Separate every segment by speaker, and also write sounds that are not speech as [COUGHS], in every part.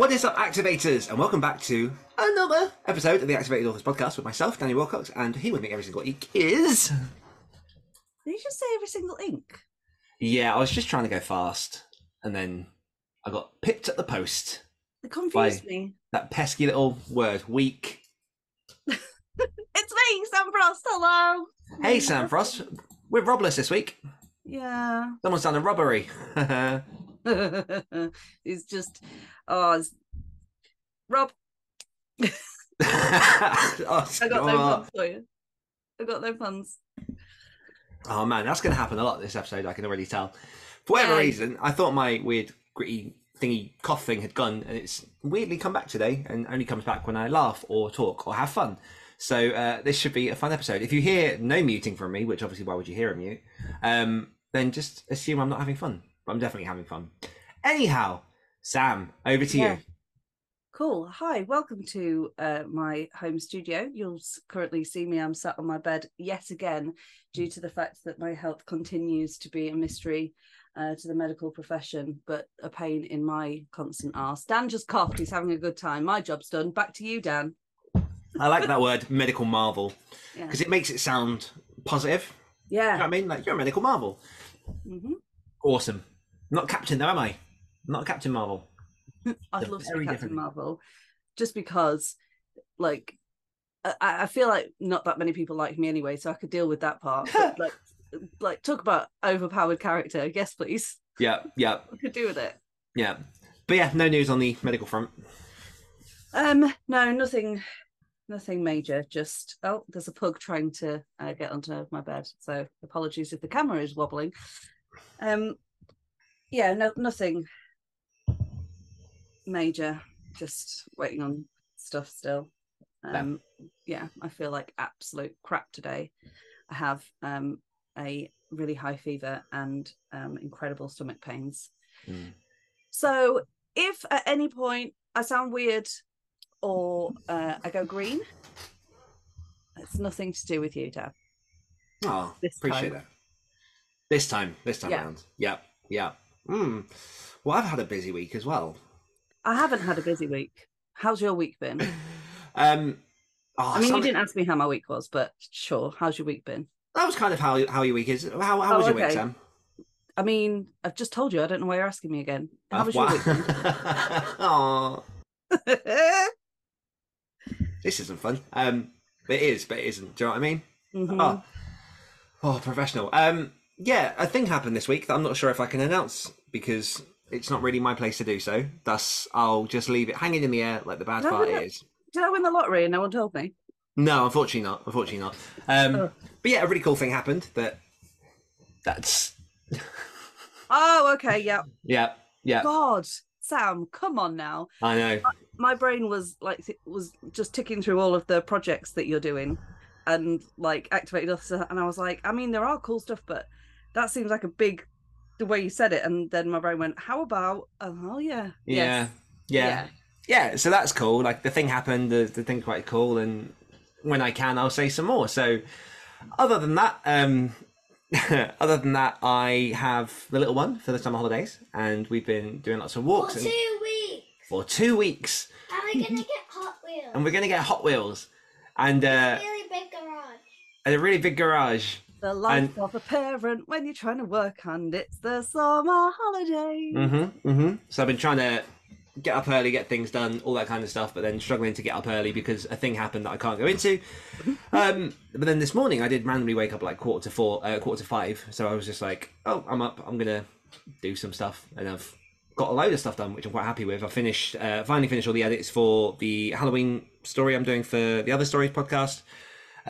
Speaker 1: What is up, activators, and welcome back to another episode of the Activated Authors Podcast with myself, Daniel Willcocks, and here with me every single week is.
Speaker 2: Did you just say every single ink?
Speaker 1: Yeah, I was just trying to go fast, and then I got pipped at the post.
Speaker 2: It confused me.
Speaker 1: That pesky little word, weak. [LAUGHS]
Speaker 2: It's me, Sam Frost. Hello.
Speaker 1: Hey, Sam Frost, we're robless this week.
Speaker 2: Yeah.
Speaker 1: Someone's done a robbery. [LAUGHS] [LAUGHS]
Speaker 2: it's just, oh, it's... Rob, [LAUGHS]
Speaker 1: Oh,
Speaker 2: I got no puns for you. I got no puns.
Speaker 1: Oh, man, that's going to happen a lot this episode. I can already tell. For whatever
Speaker 2: Yeah.
Speaker 1: reason, I thought my weird gritty thingy cough thing had gone, and it's weirdly come back today, and only comes back when I laugh or talk or have fun. So uh, this should be a fun episode. If you hear no muting from me, which obviously why would you hear a mute? Um, then just assume I'm not having fun. But I'm definitely having fun. Anyhow, Sam, over to
Speaker 2: Yeah.
Speaker 1: you.
Speaker 2: Cool. Hi, welcome to uh, my home studio. You'll currently see me. I'm sat on my bed yet again due to the fact that my health continues to be a mystery uh, to the medical profession, but a pain in my constant arse. Dan just coughed. He's having a good time. My job's done. Back to you, Dan.
Speaker 1: I like that word, medical marvel,
Speaker 2: Yeah.
Speaker 1: because it makes it sound positive. You know what
Speaker 2: Yeah.
Speaker 1: I mean? Like, you're a medical marvel.
Speaker 2: Mm-hmm.
Speaker 1: Awesome. Not Captain, though, am I? Not Captain Marvel.
Speaker 2: I'd love to be Captain
Speaker 1: different.
Speaker 2: Marvel, just because, like, I, I feel like not that many people like me anyway, so I could deal with that part. But, [LAUGHS] like, like talk about overpowered character. Yes, please.
Speaker 1: Yeah, yeah, [LAUGHS]
Speaker 2: I could do with it.
Speaker 1: yeah. But yeah, no news on the medical front.
Speaker 2: Um, no, nothing, nothing major. Just oh, there's a pug trying to uh, get onto my bed. So apologies if the camera is wobbling. Um, yeah, no, nothing major. Just waiting on stuff still. Um, yeah, I feel like absolute crap today. I have um a really high fever and um incredible stomach pains.
Speaker 1: Mm.
Speaker 2: So if at any point I sound weird or uh, I go green, it's nothing to do with you, Dad.
Speaker 1: Oh,
Speaker 2: This
Speaker 1: appreciate
Speaker 2: time.
Speaker 1: that. This time, this time
Speaker 2: Yeah.
Speaker 1: round. Yeah, yeah. Mm. Well, I've had a busy week as well.
Speaker 2: I haven't had a busy week. How's your week been? [LAUGHS]
Speaker 1: Um, oh,
Speaker 2: I mean, you didn't ask me how my week was, but sure. How's your week been?
Speaker 1: That was kind of how how your week is. How, how
Speaker 2: Oh,
Speaker 1: was your week. Sam?
Speaker 2: I mean, I've just told you. I don't know why you're asking me again. How
Speaker 1: Uh,
Speaker 2: was your week? been? [LAUGHS]
Speaker 1: Aw, [LAUGHS] this isn't fun. Um, it is, but it isn't. Do you know what I mean?
Speaker 2: Mhm.
Speaker 1: Oh, oh, professional. Um, yeah, a thing happened this week that I'm not sure if I can announce because it's not really my place to do so. Thus, I'll just leave it hanging in the air like the bad
Speaker 2: No,
Speaker 1: part
Speaker 2: no.
Speaker 1: is.
Speaker 2: Did I win the lottery and no one told me?
Speaker 1: No, unfortunately not. Unfortunately not. Um,
Speaker 2: Oh.
Speaker 1: but yeah, a really cool thing happened that. That's [LAUGHS]
Speaker 2: Oh, okay. Yeah.
Speaker 1: yeah, yeah.
Speaker 2: God, Sam, come on now.
Speaker 1: I know.
Speaker 2: my brain was like was just ticking through all of the projects that you're doing and like activated us. and i was like i mean there are cool stuff but that seems like a big the way you said it and then my brain went how about oh yeah
Speaker 1: Yeah,
Speaker 2: yes,
Speaker 1: yeah, yeah. So that's cool. Like the thing happened. The the thing's quite cool, and when I can, I'll say some more. So, other than that, um, [LAUGHS] other than that, I have the little one for the summer holidays, and we've been doing lots of
Speaker 3: For
Speaker 1: walks and-
Speaker 3: two weeks.
Speaker 1: for two weeks,
Speaker 3: Are we gonna get Hot Wheels?
Speaker 1: and we're gonna get Hot Wheels and uh,
Speaker 3: really big garage.
Speaker 1: And a really big garage.
Speaker 2: The life
Speaker 1: And-
Speaker 2: of a parent when you're trying to work and it's the summer holiday
Speaker 1: Mm-hmm. Mm-hmm. So I've been trying to get up early, get things done, all that kind of stuff, but then struggling to get up early because a thing happened that I can't go into. Um, but then this morning I did randomly wake up like quarter to four, uh, quarter to five. So I was just like, oh, I'm up. I'm gonna do some stuff, and I've got a load of stuff done, which I'm quite happy with. I finished, uh, finally finished all the edits for the Halloween story I'm doing for the Other Stories podcast.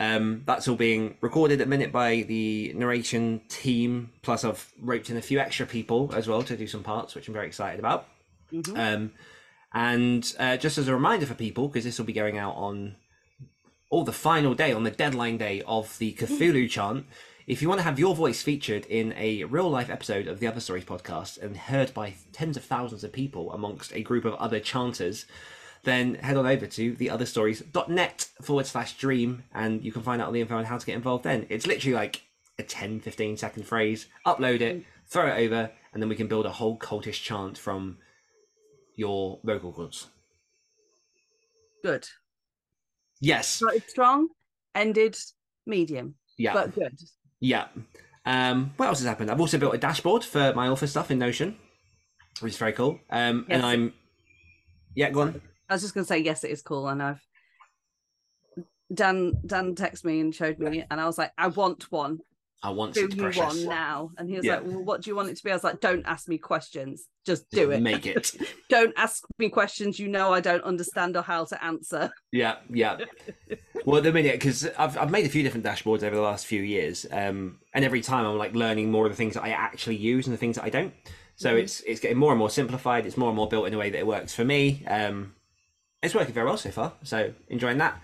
Speaker 1: Um, that's all being recorded at the minute by the narration team. Plus, I've roped in a few extra people as well to do some parts, which I'm very excited about.
Speaker 2: Mhm.
Speaker 1: Um, and uh, just as a reminder for people, because this will be going out on all the final day, on the deadline day of the Cthulhu chant. If you want to have your voice featured in a real life episode of the Other Stories podcast and heard by tens of thousands of people amongst a group of other chanters, then head on over to theotherstories.net forward slash dream and you can find out all the info on how to get involved then. It's literally like a 10, 15 second phrase, upload it, throw it over, and then we can build a whole cultish chant from your vocal cords.
Speaker 2: Good.
Speaker 1: Yes.
Speaker 2: Started strong, ended medium,
Speaker 1: Yeah.
Speaker 2: but good.
Speaker 1: Yeah. Um, what else has happened? I've also built a dashboard for my author stuff in Notion, which is very cool. Um,
Speaker 2: Yes.
Speaker 1: And I'm, yeah, go on.
Speaker 2: I was just going to say yes, it is cool, and I've Dan Dan texted me and showed me, and I was like, I want one.
Speaker 1: I want
Speaker 2: Do you now? And he was
Speaker 1: Yeah.
Speaker 2: like, well, What do you want it to be? I was like, Don't ask me questions, just do it.
Speaker 1: Make it. [LAUGHS]
Speaker 2: don't ask me questions you know I don't understand or how to answer.
Speaker 1: Yeah, yeah. well, at the minute, because I've, I've made a few different dashboards over the last few years, um, and every time I'm like learning more of the things that I actually use and the things that I don't. So
Speaker 2: Mhm.
Speaker 1: it's it's getting more and more simplified. It's more and more built in a way that it works for me. Um, it's working very well so far. So enjoying that.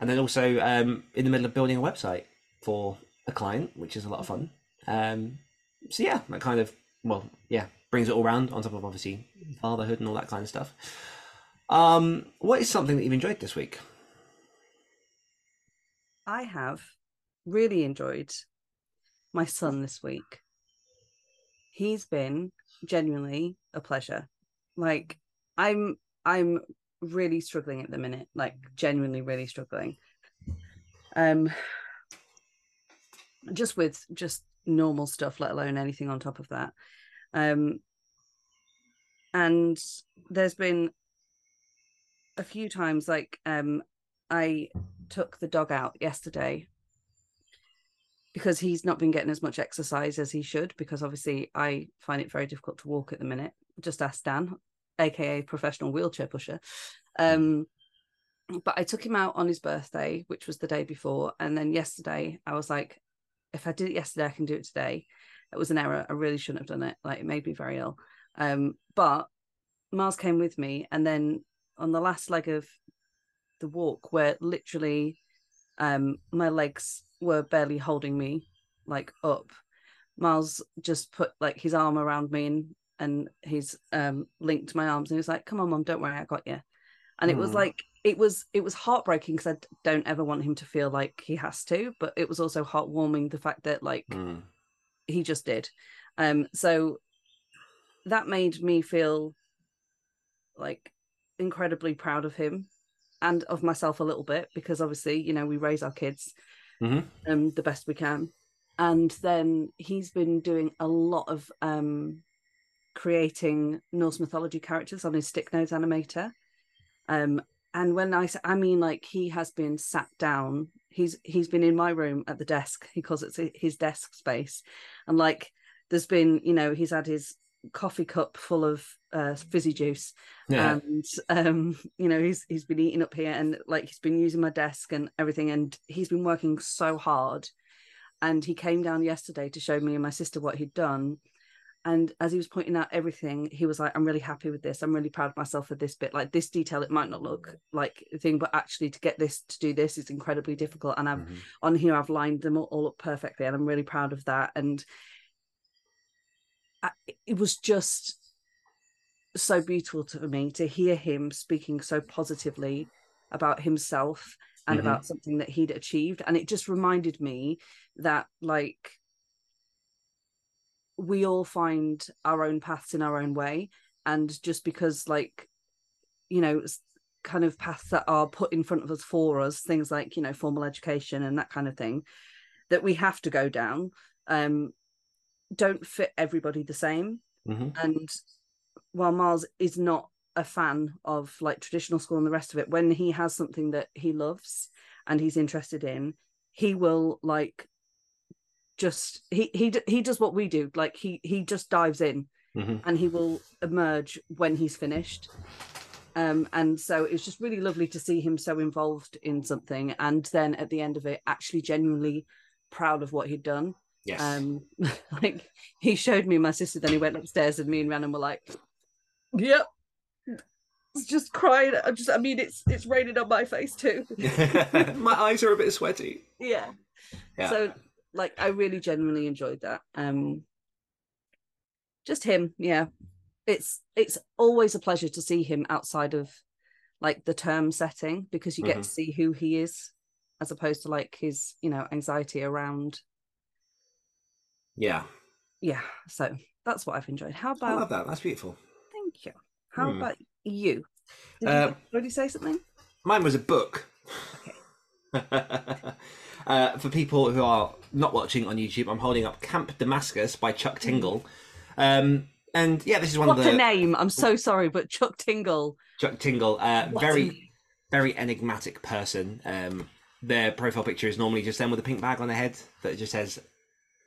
Speaker 1: And then also um, in the middle of building a website for a client, which is a lot of fun. Um, so yeah, that kind of well, yeah, brings it all round on top of obviously fatherhood and all that kind of stuff. Um, what is something that you've enjoyed this week?
Speaker 2: I have really enjoyed my son this week. He's been genuinely a pleasure. Like I'm I'm really struggling at the minute, like genuinely really struggling. Um just with just normal stuff, let alone anything on top of that. Um and there's been a few times like um I took the dog out yesterday because he's not been getting as much exercise as he should because obviously I find it very difficult to walk at the minute. Just ask Dan, aka professional wheelchair pusher. Um but I took him out on his birthday, which was the day before, and then yesterday I was like if I did it yesterday I can do it today. It was an error. I really shouldn't have done it. Like it made me very ill. Um but Mars came with me and then on the last leg of the walk where literally um my legs were barely holding me like up miles just put like his arm around me and and he's um linked my arms and he was like come on mom don't worry i got you and it was
Speaker 1: Mm.
Speaker 2: like it was it was heartbreaking because I don't ever want him to feel like he has to but it was also heartwarming the fact that like
Speaker 1: Mm.
Speaker 2: he just did um so that made me feel like incredibly proud of him and of myself a little bit because obviously you know we raise our kids
Speaker 1: Mhm.
Speaker 2: um the best we can and then he's been doing a lot of um creating norse mythology characters on his Stick Nodes animator. Um and when i i mean like he has been sat down. He's he's been in my room at the desk. He calls it his desk space. And like there's been you know he's had his coffee cup full of uh, fizzy juice.
Speaker 1: Yeah.
Speaker 2: and um you know he's he's been eating up here and like he's been using my desk and everything. And he's been working so hard. And he came down yesterday to show me and my sister what he'd done and as he was pointing out everything he was like i'm really happy with this i'm really proud of myself for this bit like this detail it might not look like a thing but actually to get this to do this is incredibly difficult and i've
Speaker 1: Mhm.
Speaker 2: on here I've lined them all, up perfectly and I'm really proud of that and I, it was just so beautiful to me to hear him speaking so positively about himself and
Speaker 1: Mhm.
Speaker 2: about something that he'd achieved and it just reminded me that like we all find our own paths in our own way and just because like you know kind of paths that are put in front of us for us things like you know formal education and that kind of thing that we have to go down um don't fit everybody the same
Speaker 1: Mhm.
Speaker 2: and while Miles is not a fan of like traditional school and the rest of it, when he has something that he loves and he's interested in, he will like just he he he does what we do. Like he he just dives in
Speaker 1: Mhm.
Speaker 2: and he will emerge when he's finished. Um, and so it was just really lovely to see him so involved in something, and then at the end of it, actually genuinely proud of what he'd done.
Speaker 1: Yes.
Speaker 2: Um, [LAUGHS] like he showed me my sister, then he went upstairs, and me and Rhiannon were like, "Yep." Just crying. I just, I mean, it's it's raining on my face too. [LAUGHS]
Speaker 1: My eyes are a bit sweaty.
Speaker 2: yeah.
Speaker 1: Yeah.
Speaker 2: So, like, I really genuinely enjoyed that. Um, just him, yeah. It's it's always a pleasure to see him outside of like the term setting because you get
Speaker 1: Mhm.
Speaker 2: to see who he is as opposed to like his you know anxiety around
Speaker 1: yeah.
Speaker 2: yeah so that's what i've enjoyed how
Speaker 1: I
Speaker 2: about
Speaker 1: love that. That's beautiful.
Speaker 2: thank you how
Speaker 1: Hmm.
Speaker 2: about you did
Speaker 1: Uh,
Speaker 2: you already say something
Speaker 1: Mine was a book. [LAUGHS] uh, for people who are not watching on YouTube, I'm holding up Camp Damascus by Chuck Tingle. Um, and yeah, this is one
Speaker 2: what
Speaker 1: of the
Speaker 2: a name i'm so sorry but chuck tingle
Speaker 1: Chuck Tingle, uh,
Speaker 2: what a
Speaker 1: very very enigmatic person. Um, their profile picture is normally just them with a pink bag on their head that just says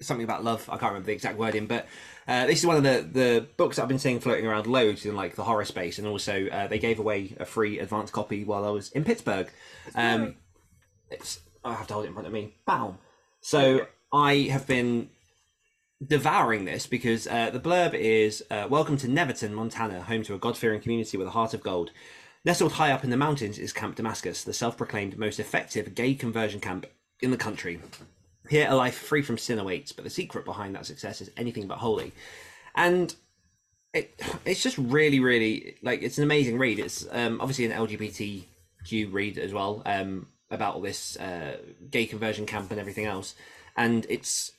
Speaker 1: something about love. I can't remember the exact wording, but uh, this is one of the, the books I've been seeing floating around loads in like the horror space, and also uh, they gave away a free advance copy while I was in Pittsburgh. Um, it's I have to hold it in front of me. Bow. So I have been devouring this because uh, the blurb is uh, Welcome to Neverton, Montana, home to a God fearing community with a heart of gold. Nestled high up in the mountains is Camp Damascus, the self proclaimed most effective gay conversion camp in the country. Here, a life free from sin awaits, but the secret behind that success is anything but holy. And it, it's just really, really like it's an amazing read. It's um, obviously an LGBTQ read as well um, about all this uh, gay conversion camp and everything else. And it's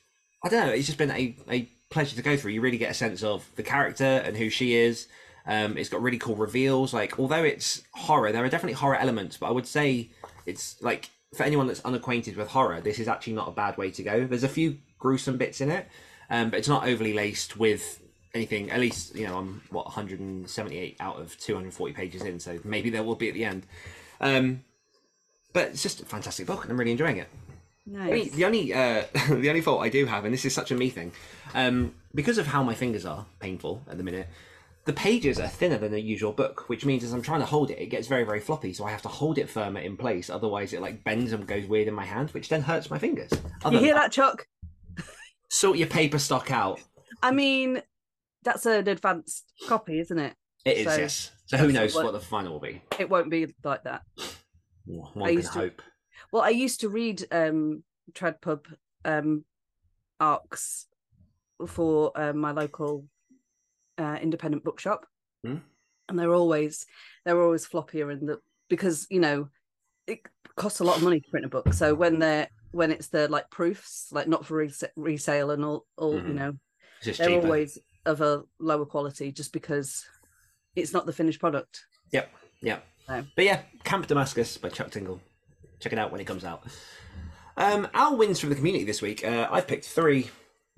Speaker 1: I don't know. It's just been a, a pleasure to go through. You really get a sense of the character and who she is. Um, it's got really cool reveals. Like, although it's horror, there are definitely horror elements, but I would say it's like for anyone that's unacquainted with horror, this is actually not a bad way to go. There's a few gruesome bits in it, um, but it's not overly laced with anything. At least, you know, I'm what 178 out of 240 pages in, so maybe there will be at the end. Um, but it's just a fantastic book, and I'm really enjoying it. The only,
Speaker 2: nice
Speaker 1: the only uh, [LAUGHS] the only fault I do have, and this is such a me thing, um, because of how my fingers are painful at the minute, the pages are thinner than a usual book, which means as I'm trying to hold it, it gets very very floppy. So I have to hold it firmer in place, otherwise it like bends and goes weird in my hand, which then hurts my fingers. Other
Speaker 2: you hear that chuck
Speaker 1: Sort your paper stock out.
Speaker 2: i mean that's an advanced copy isn't it
Speaker 1: It is
Speaker 2: So-
Speaker 1: yes. So who knows
Speaker 2: what-
Speaker 1: what the final will be?
Speaker 2: it won't be like that
Speaker 1: One
Speaker 2: I used to-
Speaker 1: hope.
Speaker 2: Well, I used to read um Tread Pub um arcs for uh, my local uh, independent bookshop,
Speaker 1: Hmm.
Speaker 2: and they're always they're always floppier in the because you know it costs a lot of money to print a book. So when they're when it's the like proofs, like not for res- resale and all, all you
Speaker 1: Mhm.
Speaker 2: know, they're
Speaker 1: cheaper.
Speaker 2: always of a lower quality just because it's not the finished product.
Speaker 1: Yep, yep.
Speaker 2: No.
Speaker 1: But yeah, Camp Damascus by Chuck Tingle. Check it out when it comes out. Um, our wins from the community this week. Uh, I've picked three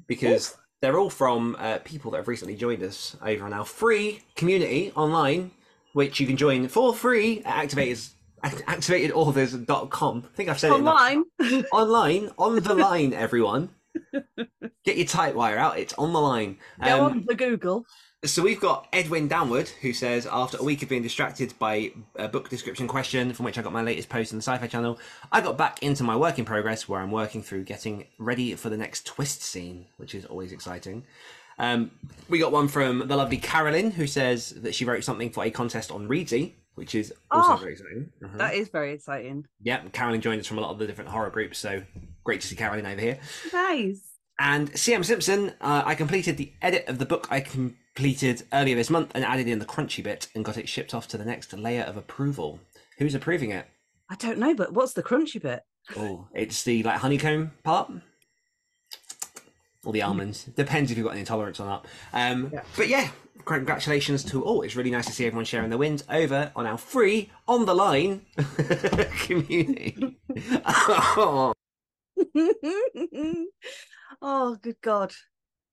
Speaker 1: because they're all from uh, people that have recently joined us over on our free community online, which you can join for free at activators, act- activatedauthors.com. I think I've said it.
Speaker 2: Online, [LAUGHS]
Speaker 1: Online, on the line, everyone. Get your tight wire out. It's on the line.
Speaker 2: go
Speaker 1: Um,
Speaker 2: on the Google.
Speaker 1: So we've got Edwin Downward who says, after a week of being distracted by a book description question from which I got my latest post on the Sci-Fi Channel, I got back into my work in progress where I'm working through getting ready for the next twist scene, which is always exciting. Um, we got one from the lovely Carolyn who says that she wrote something for a contest on Reedsy, which is also
Speaker 2: Oh,
Speaker 1: very exciting. Mhm.
Speaker 2: That is very exciting.
Speaker 1: Yeah, Carolyn joined us from a lot of the different horror groups, so great to see Carolyn over here.
Speaker 2: Nice.
Speaker 1: And CM Simpson, uh, I completed the edit of the book I completed earlier this month and added in the crunchy bit and got it shipped off to the next layer of approval. Who's approving it?
Speaker 2: I don't know, but what's the crunchy bit?
Speaker 1: Oh, it's the like honeycomb part. Or the almonds. Depends if you've got an intolerance or not. Um,
Speaker 2: Yeah.
Speaker 1: But yeah, congratulations to all. It's really nice to see everyone sharing the wins over on our free on the line [LAUGHS] community. Oh, [LAUGHS] [LAUGHS]
Speaker 2: oh, good God.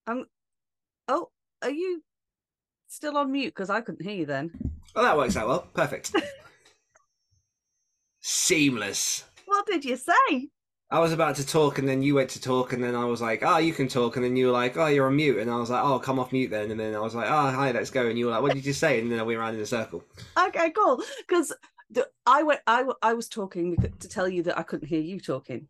Speaker 2: I'm. Oh, are you still on mute? Because I couldn't hear you then.
Speaker 1: well, that works out well. Perfect. [LAUGHS] Seamless.
Speaker 2: What did you say?
Speaker 1: I was about to talk, and then you went to talk, and then I was like, "Oh, you can talk," and then you were like, "Oh, you're on mute," and I was like, "Oh, come off mute then," and then I was like, "Oh, hi, let's go," and you were like, "What did you say?" And then I went around in a circle.
Speaker 2: Okay, cool. Because I went, I was talking to tell you that I couldn't hear you talking.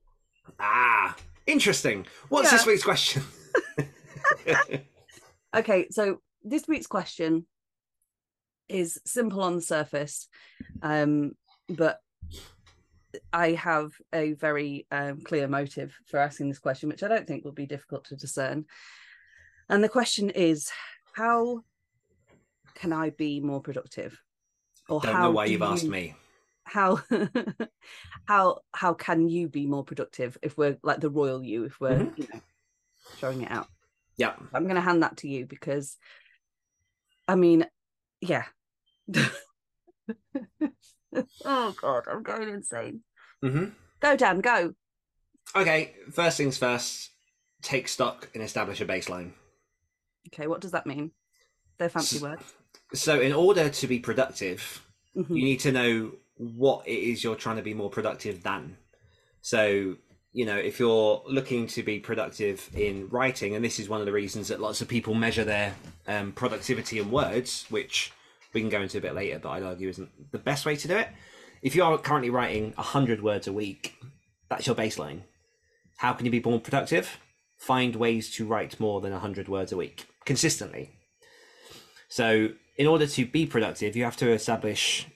Speaker 1: Ah, interesting. What's
Speaker 2: Yeah.
Speaker 1: this week's question? [LAUGHS]
Speaker 2: Okay, so this week's question is simple on the surface, um, but I have a very um, clear motive for asking this question, which I don't think will be difficult to discern. And the question is, how can I be more productive? Or
Speaker 1: Don't
Speaker 2: how
Speaker 1: know why you've asked me.
Speaker 2: How [LAUGHS] how how can you be more productive if we're like the royal you, if we're
Speaker 1: Mhm.
Speaker 2: you know throwing it out?
Speaker 1: Yeah.
Speaker 2: I'm going to hand that to you because, I mean, yeah. [LAUGHS] oh God, I'm going insane.
Speaker 1: mm-hmm.
Speaker 2: Go, Dan, go.
Speaker 1: Okay, first things first. Take stock and establish a baseline.
Speaker 2: Okay, what does that mean? They're fancy
Speaker 1: S-
Speaker 2: words.
Speaker 1: So, in order to be productive,
Speaker 2: Mhm.
Speaker 1: you need to know what it is you're trying to be more productive than. So, you know, if you're looking to be productive in writing, and this is one of the reasons that lots of people measure their um, productivity in words, which we can go into a bit later, but I'd argue isn't the best way to do it. If you are currently writing 100 words a week, that's your baseline. How can you be more productive? Find ways to write more than 100 words a week consistently. So, in order to be productive, you have to establish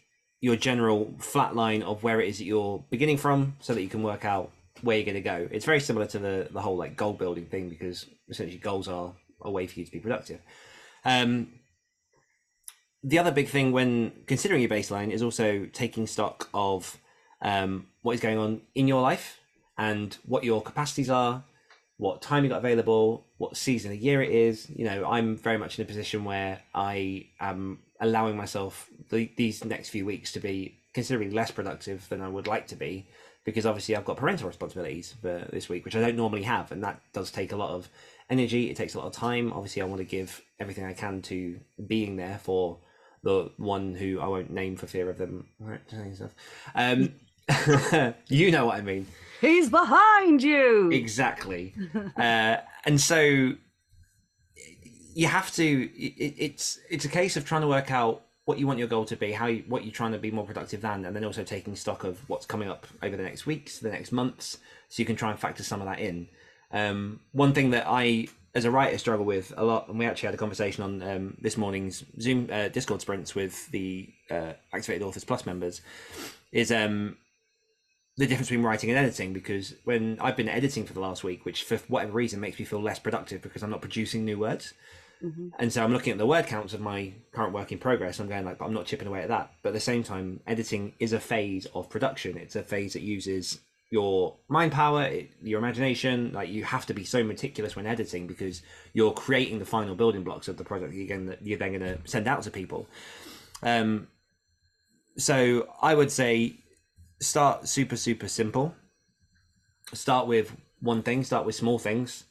Speaker 1: your general flat line of where it is that you're beginning from so that you can work out where you're going to go. It's very similar to the, the whole like goal building thing because essentially goals are a way for you to be productive. Um, the other big thing when considering your baseline is also taking stock of um, what is going on in your life and what your capacities are, what time you got available, what season of year it is. You know, I'm very much in a position where I am allowing myself the, these next few weeks to be considerably less productive than I would like to be because obviously I've got parental responsibilities for this week, which I don't normally have, and that does take a lot of energy. It takes a lot of time. Obviously, I want to give everything I can to being there for the one who I won't name for fear of them saying stuff. Um, [LAUGHS] you know what I mean.
Speaker 2: He's behind you.
Speaker 1: Exactly. uh, and so you have to. It, it's it's a case of trying to work out what you want your goal to be, how you, what you're trying to be more productive than, and then also taking stock of what's coming up over the next weeks, the next months, so you can try and factor some of that in. Um, one thing that I, as a writer, struggle with a lot, and we actually had a conversation on um, this morning's Zoom uh, Discord sprints with the uh, Activated Authors Plus members, is um, the difference between writing and editing because when I've been editing for the last week, which for whatever reason makes me feel less productive because I'm not producing new words.
Speaker 2: Mhm.
Speaker 1: And so I'm looking at the word counts of my current work in progress. I'm going like, but I'm not chipping away at that. But at the same time, editing is a phase of production. It's a phase that uses your mind power, it, your imagination. Like you have to be so meticulous when editing because you're creating the final building blocks of the project that you're, gonna, you're then going to send out to people. Um, so I would say start super super simple start with one thing start with small things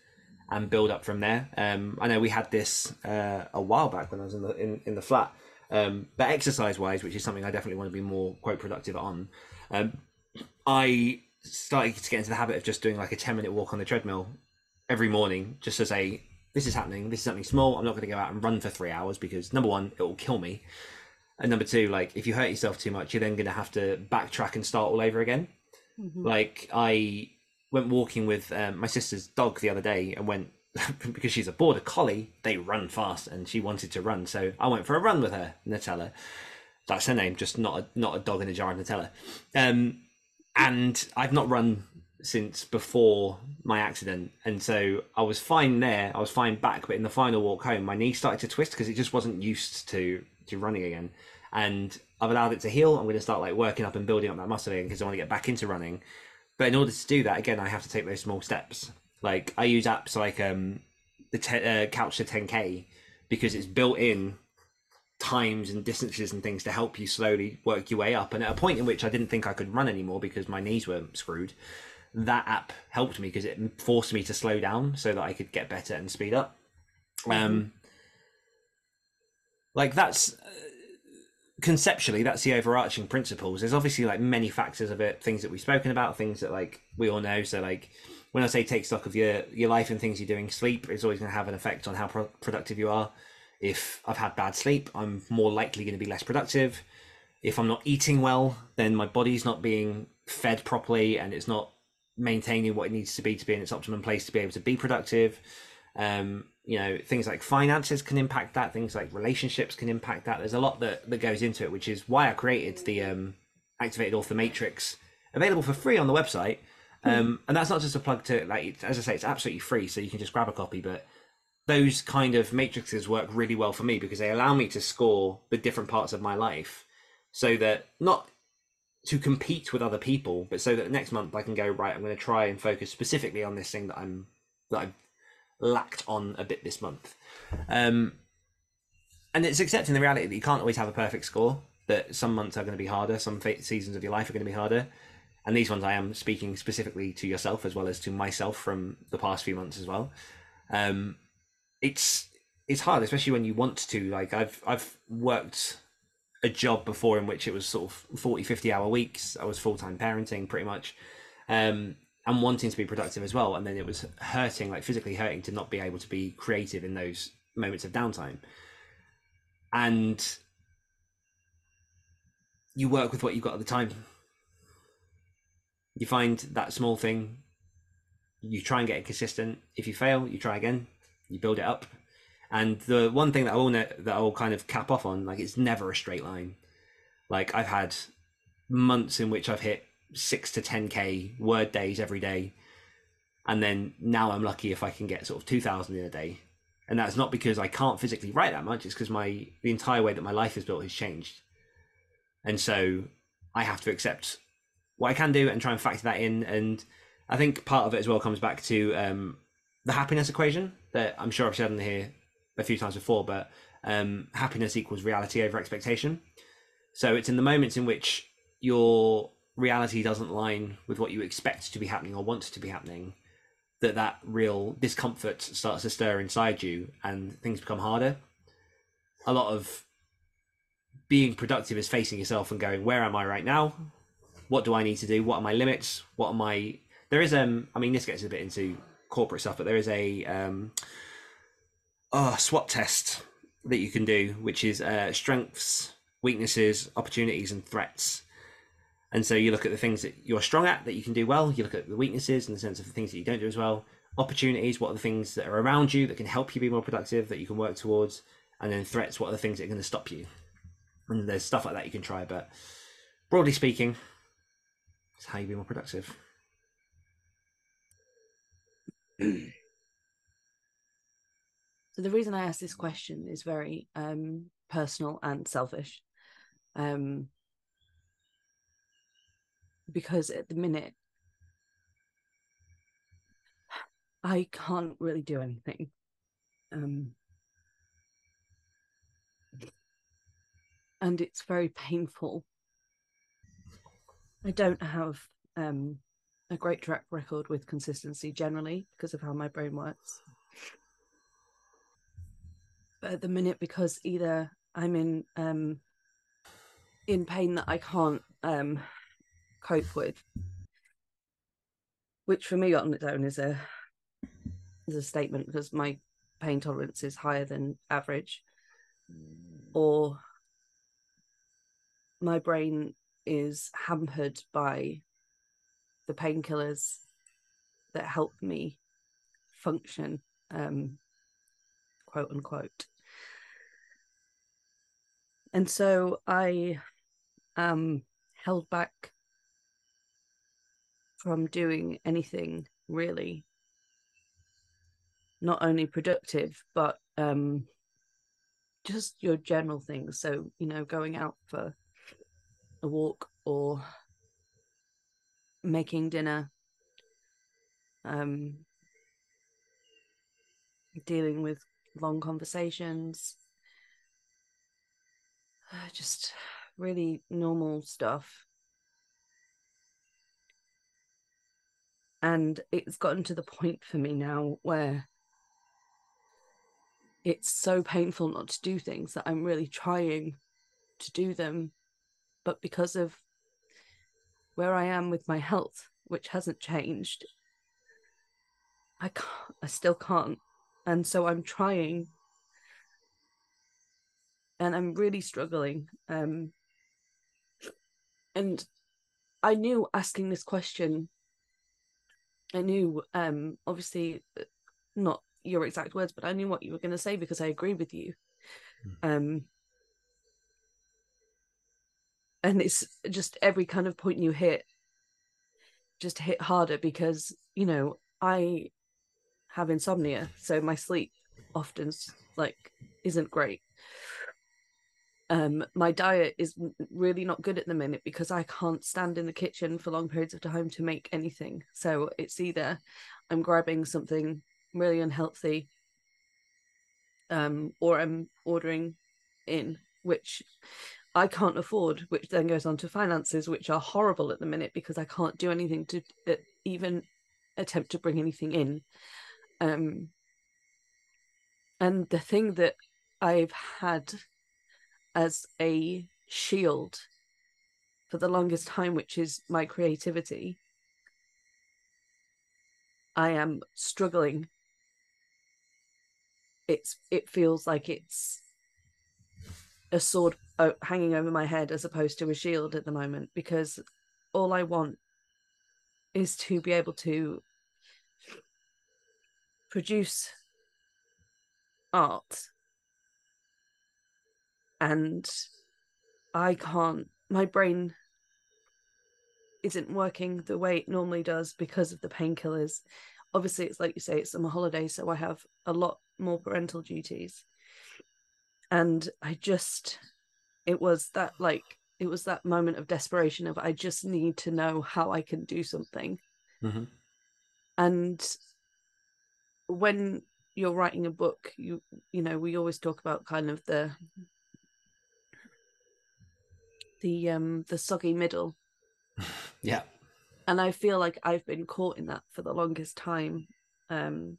Speaker 1: and build up from there. Um i know we had this uh, a while back when i was in the in, in the flat. Um but exercise wise which is something i definitely want to be more quite productive on um i started to get into the habit of just doing like a 10 minute walk on the treadmill every morning just as a this is happening. This is something small. I'm not going to go out and run for three hours because number one it will kill me. And number two, like if you hurt yourself too much, you're then going to have to backtrack and start all over again.
Speaker 2: Mhm.
Speaker 1: Like I went walking with um, my sister's dog the other day and went [LAUGHS] because she's a border collie. They run fast, and she wanted to run, so I went for a run with her, Nutella. That's her name, just not a not a dog in a jar of Nutella. Um, and I've not run since before my accident, and so I was fine there. I was fine back, but in the final walk home, my knee started to twist because it just wasn't used to to running again. And I've allowed it to heal. I'm going to start like working up and building up that muscle again because I want to get back into running. But in order to do that, again, I have to take those small steps. Like I use apps like um, the te- uh, Couch to 10K because it's built in times and distances and things to help you slowly work your way up. And at a point in which I didn't think I could run anymore because my knees were screwed, that app helped me because it forced me to slow down so that I could get better and speed up. Um, like that's conceptually that's the overarching principles. There's obviously like many factors of it things that we've spoken about things that like we all know. So like when i say take stock of your your life and things you're doing sleep is always going to have an effect on how pro- productive you are. If i've had bad sleep i'm more likely going to be less productive. If i'm not eating well then my body's not being fed properly and it's not maintaining what it needs to be to be in its optimum place to be able to be productive um you know things like finances can impact that things like relationships can impact that. There's a lot that that goes into it which is why i created the um activated author matrix available for free on the website. Um and that's not just a plug to like as i say it's absolutely free so you can just grab a copy but those kind of matrices work really well for me because they allow me to score the different parts of my life so that not to compete with other people but so that next month i can go right i'm going to try and focus specifically on this thing that i'm that i've lacked on a bit this month. Um, and it's accepting the reality that you can't always have a perfect score, that some months are going to be harder, some seasons of your life are going to be harder. And these ones I am speaking specifically to yourself as well as to myself from the past few months as well. Um, it's it's hard, especially when you want to. Like I've I've worked a job before in which it was sort of 40, 50 hour weeks. I was full time parenting pretty much. Um, and wanting to be productive as well. And then it was hurting, like physically hurting, to not be able to be creative in those moments of downtime. And you work with what you've got at the time. You find that small thing, you try and get it consistent. If you fail, you try again, you build it up. And the one thing that I will know, that I will kind of cap off on, like it's never a straight line. Like I've had months in which I've hit six to 10k word days every day. And then now i'm lucky if i can get sort of 2000 in a day. And that's not because i can't physically write that much it's because my the entire way that my life is built has changed. And so i have to accept what i can do and try and factor that in. And i think part of it as well comes back to um, the happiness equation that i'm sure i've said in here a few times before but um, happiness equals reality over expectation. So it's in the moments in which you're reality doesn't line with what you expect to be happening or want to be happening that that real discomfort starts to stir inside you and things become harder. A lot of being productive is facing yourself and going where am i right now? What do i need to do? What are my limits? What am i there is um i mean this gets a bit into corporate stuff but there is a um oh swot test that you can do which is uh strengths weaknesses opportunities and threats and so you look at the things that you're strong at that you can do well. You look at the weaknesses in the sense of the things that you don't do as well. Opportunities, what are the things that are around you that can help you be more productive that you can work towards? And then threats, what are the things that are going to stop you? And there's stuff like that you can try. But broadly speaking, it's how you be more productive.
Speaker 2: So the reason I asked this question is very um, personal and selfish, um, because at the minute I can't really do anything. Um, and it's very painful. I don't have um, a great track record with consistency generally because of how my brain works. But at the minute, because either I'm in um, in pain that I can't um, cope with, which for me on its own is a is a statement because my pain tolerance is higher than average, or my brain is hampered by the painkillers that help me function, um, quote unquote. And so I am held back from doing anything really, not only productive, but um, just your general things. So, you know, going out for a walk or making dinner, um, dealing with long conversations, [SIGHS] just really normal stuff. And it's gotten to the point for me now where it's so painful not to do things that I'm really trying to do them but because of where i am with my health which hasn't changed i can't i still can't. And so i'm trying. And i'm really struggling um and i knew asking this question i knew um obviously uh, not your exact words but i knew what you were going to say because i agree with you. Um and it's just every kind of point you hit just hit harder because you know i have insomnia so my sleep often like isn't great um my diet is really not good at the minute because i can't stand in the kitchen for long periods of time to make anything so it's either i'm grabbing something really unhealthy um or i'm ordering in which I can't afford, which then goes on to finances, which are horrible at the minute because I can't do anything to uh, even attempt to bring anything in. Um, and the thing that I've had as a shield for the longest time, which is my creativity, I am struggling. It's it feels like it's a sword uh, hanging over my head as opposed to a shield at the moment because all I want is to be able to produce art and I can't my brain isn't working the way it normally does because of the painkillers. Obviously it's like you say it's summer holiday so I have a lot more parental duties. And I just it was that like it was that moment of desperation of I just need to know how I can do something.
Speaker 1: Mhm.
Speaker 2: and when you're writing a book you you know we always talk about kind of the the um the soggy middle [LAUGHS]
Speaker 1: Yeah.
Speaker 2: and i feel like i've been caught in that for the longest time um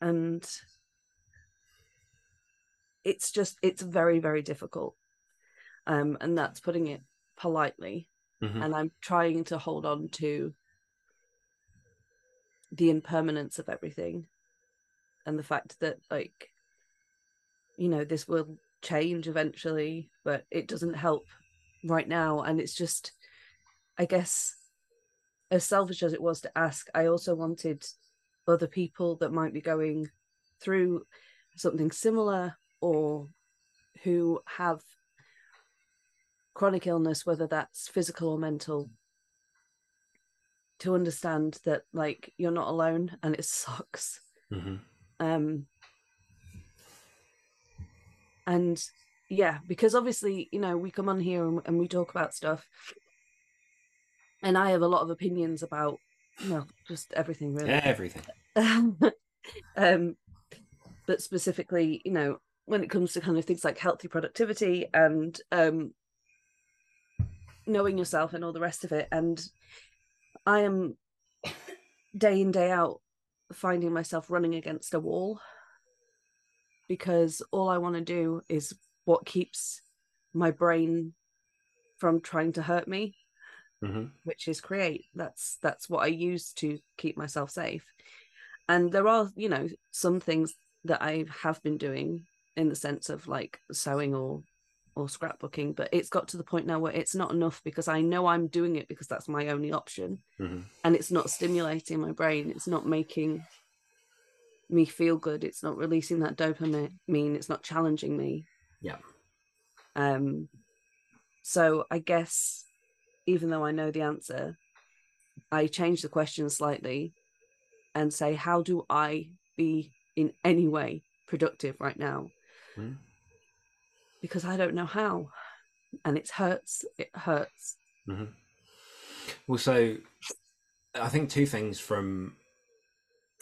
Speaker 2: and it's just it's very very difficult um and that's putting it politely
Speaker 1: Mhm.
Speaker 2: and i'm trying to hold on to the impermanence of everything and the fact that like you know this will change eventually but it doesn't help right now and it's just i guess as selfish as it was to ask i also wanted other people that might be going through something similar or who have chronic illness whether that's physical or mental to understand that like you're not alone and it [LAUGHS] sucks
Speaker 1: Mhm.
Speaker 2: um and yeah because obviously you know we come on here and, and we talk about stuff. And i have a lot of opinions about well just everything really.
Speaker 1: Everything. [LAUGHS]
Speaker 2: um but specifically you know when it comes to kind of things like healthy productivity and um knowing yourself and all the rest of it. And i am day in day out finding myself running against a wall because all i want to do is what keeps my brain from trying to hurt me
Speaker 1: Mhm.
Speaker 2: which is create that's that's what i use to keep myself safe and there are you know some things that i have been doing in the sense of like sewing or or scrapbooking but it's got to the point now where it's not enough because i know i'm doing it because that's my only option
Speaker 1: Mhm.
Speaker 2: and it's not stimulating my brain it's not making me feel good it's not releasing that dopamine it's not challenging me
Speaker 1: Yeah.
Speaker 2: um so i guess even though i know the answer i change the question slightly and say how do i be in any way productive right now
Speaker 1: Mhm.
Speaker 2: because i don't know how and it hurts it hurts
Speaker 1: hmm Well, so I think two things from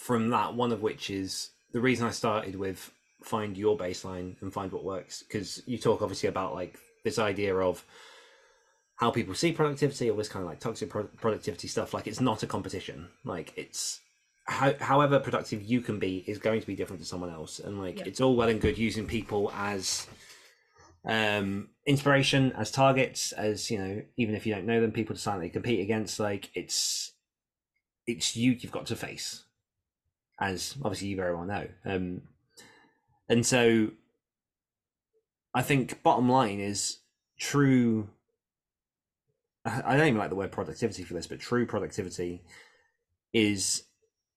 Speaker 1: from that. One of which is the reason I started with find your baseline and find what works because you talk obviously about like this idea of how people see productivity or this kind of like toxic pro- productivity stuff. Like it's not a competition. Like it's how, however productive you can be is going to be different to someone else, and like
Speaker 2: Yeah.
Speaker 1: it's all well and good using people as um, inspiration as targets, as you know, even if you don't know them, people to silently compete against. Like it's it's you you've got to face, as obviously you very well know. Um, and so, I think bottom line is true. I don't even like the word productivity for this, but true productivity is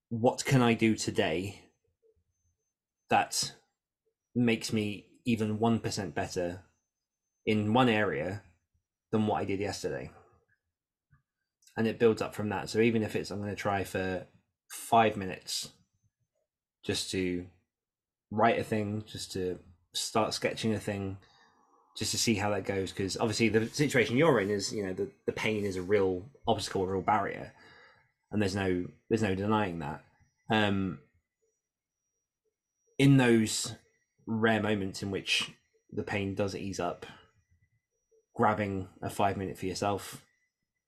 Speaker 1: what can I do today that makes me even 1% better in one area than what I did yesterday. And it builds up from that. So even if it's, I'm going to try for five minutes just to write a thing, just to start sketching a thing, just to see how that goes. Because obviously, the situation you're in is, you know, the, the pain is a real obstacle, a real barrier. And there's no there's no denying that. Um, in those rare moments in which the pain does ease up, grabbing a five minute for yourself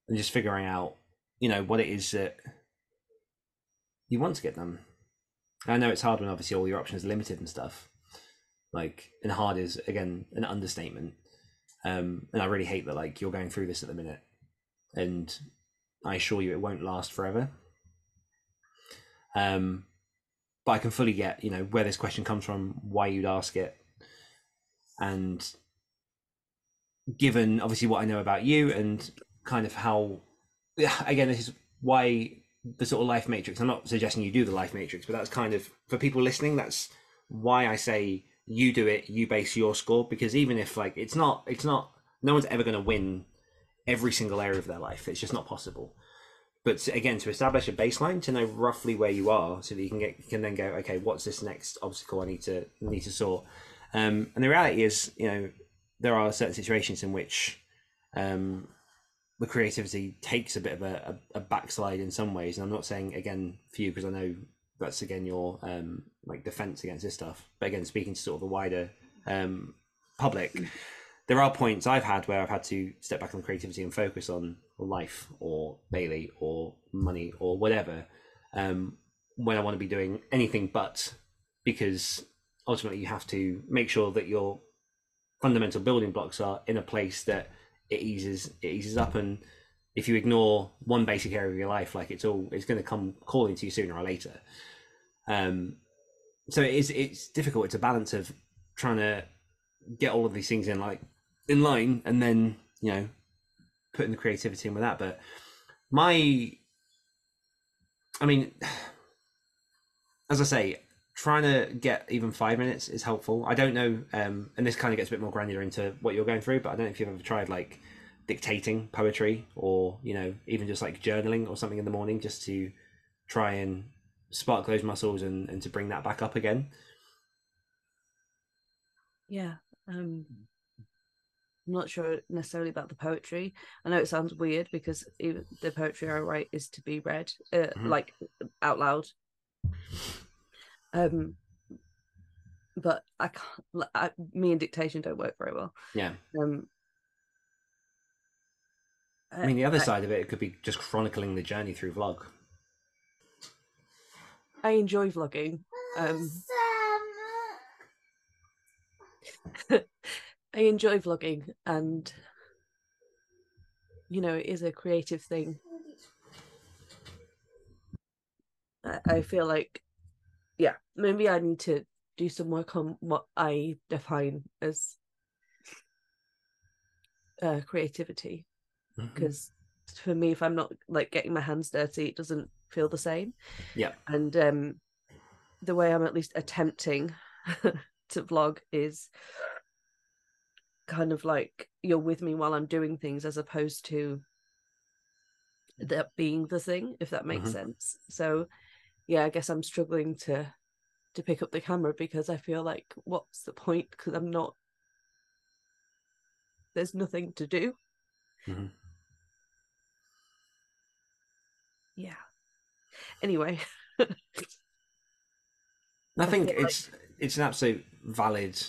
Speaker 1: and just figuring out, you know, what it is that you want to get done. I know it's hard when obviously all your options are limited and stuff. Like, and hard is again an understatement. Um, and I really hate that like you're going through this at the minute, and I assure you it won't last forever. Um, but I can fully get you know where this question comes from, why you'd ask it, and given obviously what I know about you and kind of how, again, this is why the sort of life matrix. I'm not suggesting you do the life matrix, but that's kind of for people listening. That's why I say you do it. You base your score because even if like it's not, it's not. No one's ever going to win every single area of their life. It's just not possible but again to establish a baseline to know roughly where you are so that you can get you can then go okay what's this next obstacle i need to need to sort um, and the reality is you know there are certain situations in which um, the creativity takes a bit of a, a, a, backslide in some ways. And i'm not saying again for you because i know that's again your um, like defense against this stuff. But again speaking to sort of the wider um, public there are points I've had where I've had to step back on creativity and focus on life or Bailey or money or whatever um, when I want to be doing anything but because ultimately you have to make sure that your fundamental building blocks are in a place that it eases it eases up and if you ignore one basic area of your life like it's all it's going to come calling to you sooner or later. Um so it is it's difficult it's a balance of trying to get all of these things in like in line and then you know putting the creativity in with that. But my i mean [SIGHS] as i say trying to get even five minutes is helpful i don't know um and this kind of gets a bit more granular into what you're going through but i don't know if you've ever tried like dictating poetry or you know even just like journaling or something in the morning just to try and spark those muscles and, and to bring that back up again
Speaker 2: yeah um I'm not sure necessarily about the poetry. I know it sounds weird because even the poetry I write is to be read, uh, mm-hmm. like out loud. Um, but I can't. I, me and dictation don't work very well.
Speaker 1: Yeah.
Speaker 2: Um.
Speaker 1: I mean, the other I, side of it, it could be just chronicling the journey through vlog.
Speaker 2: I enjoy vlogging. Um, [LAUGHS] I enjoy vlogging and you know it is a creative thing. I, I feel like yeah, maybe I need to do some work on what I define as uh, creativity because mm-hmm. for me if i'm not like getting my hands dirty it doesn't feel the same
Speaker 1: yeah
Speaker 2: and um the way i'm at least attempting [LAUGHS] to vlog is kind of like you're with me while I'm doing things as opposed to that being the thing, if that makes mm-hmm. sense. So yeah, I guess I'm struggling to to pick up the camera because I feel like what's the point? Because I'm not there's nothing to do. Mm-hmm. Yeah. Anyway. [LAUGHS]
Speaker 1: I think it's it's an absolute valid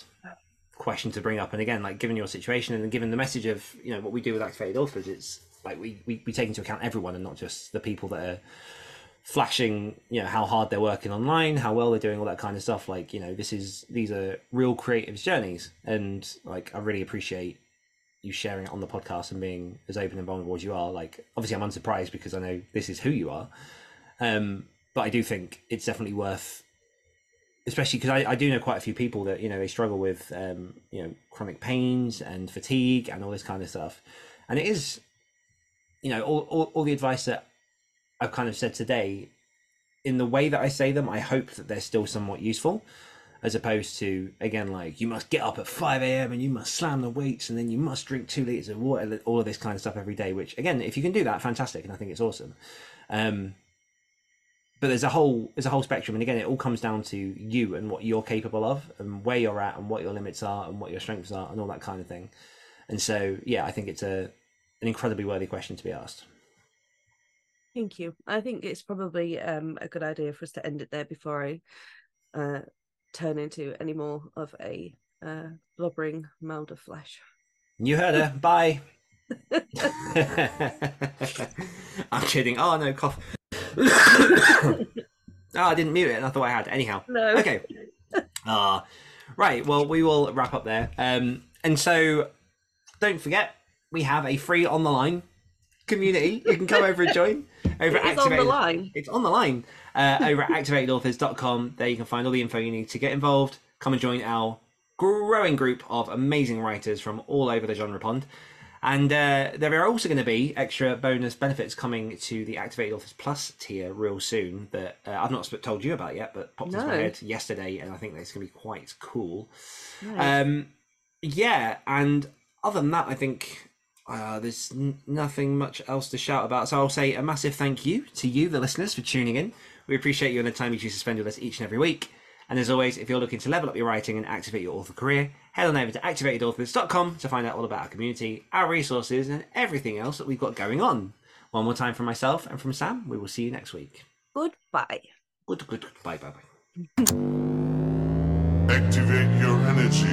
Speaker 1: question to bring up. And again, like given your situation and given the message of you know what we do with activated authors, it's like we, we, we take into account everyone and not just the people that are flashing you know how hard they're working online how well they're doing all that kind of stuff. Like you know this is these are real creatives journeys. And like i really appreciate you sharing it on the podcast and being as open and vulnerable as you are. Like obviously i'm unsurprised because i know this is who you are. Um but i do think it's definitely worth especially because I, I do know quite a few people that you know they struggle with um you know chronic pains and fatigue and all this kind of stuff. And it is you know all, all, all the advice that I've kind of said today, in the way that I say them, I hope that they're still somewhat useful, as opposed to again like you must get up at five a.m. and you must slam the weights and then you must drink two liters of water, all of this kind of stuff every day. Which again, if you can do that, fantastic, and I think it's awesome. Um, but there's a whole there's a whole spectrum, and again, it all comes down to you and what you're capable of, and where you're at, and what your limits are, and what your strengths are, and all that kind of thing. And so, yeah, I think it's a an incredibly worthy question to be asked.
Speaker 2: Thank you. I think it's probably um, a good idea for us to end it there before I uh, turn into any more of a uh, blubbering mound of flesh.
Speaker 1: You heard her. Bye. [LAUGHS] [LAUGHS] I'm kidding. Oh no, cough. oh, [COUGHS] I didn't mute it, and I thought I had. Anyhow,
Speaker 2: No.
Speaker 1: okay. [LAUGHS] Ah, right. Well, we will wrap up there. Um, and so, don't forget, we have a free on the line community. You can come over and join [LAUGHS] over at
Speaker 2: It's on the line.
Speaker 1: It's on the line uh, over at activatedauthors.com. There you can find all the info you need to get involved. Come and join our growing group of amazing writers from all over the genre pond. And uh, there are also going to be extra bonus benefits coming to the Activated Authors Plus tier real soon that uh, I've not told you about yet, but popped into my head yesterday, and I think that's going to be quite cool.
Speaker 2: Nice.
Speaker 1: Um, yeah, and other than that, I think uh, there's n- nothing much else to shout about. So I'll say a massive thank you to you, the listeners, for tuning in. We appreciate you and the time you choose to spend with us each and every week. And as always, if you're looking to level up your writing and activate your author career, head on over to activatedauthors.com to find out all about our community, our resources, and everything else that we've got going on. One more time from myself and from Sam. We will see you next week.
Speaker 2: Goodbye.
Speaker 1: Good, good, bye, bye, bye.
Speaker 4: Activate your energy.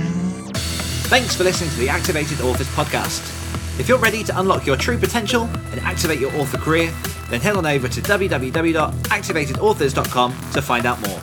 Speaker 5: Thanks for listening to the Activated Authors podcast. If you're ready to unlock your true potential and activate your author career, then head on over to www.activatedauthors.com to find out more.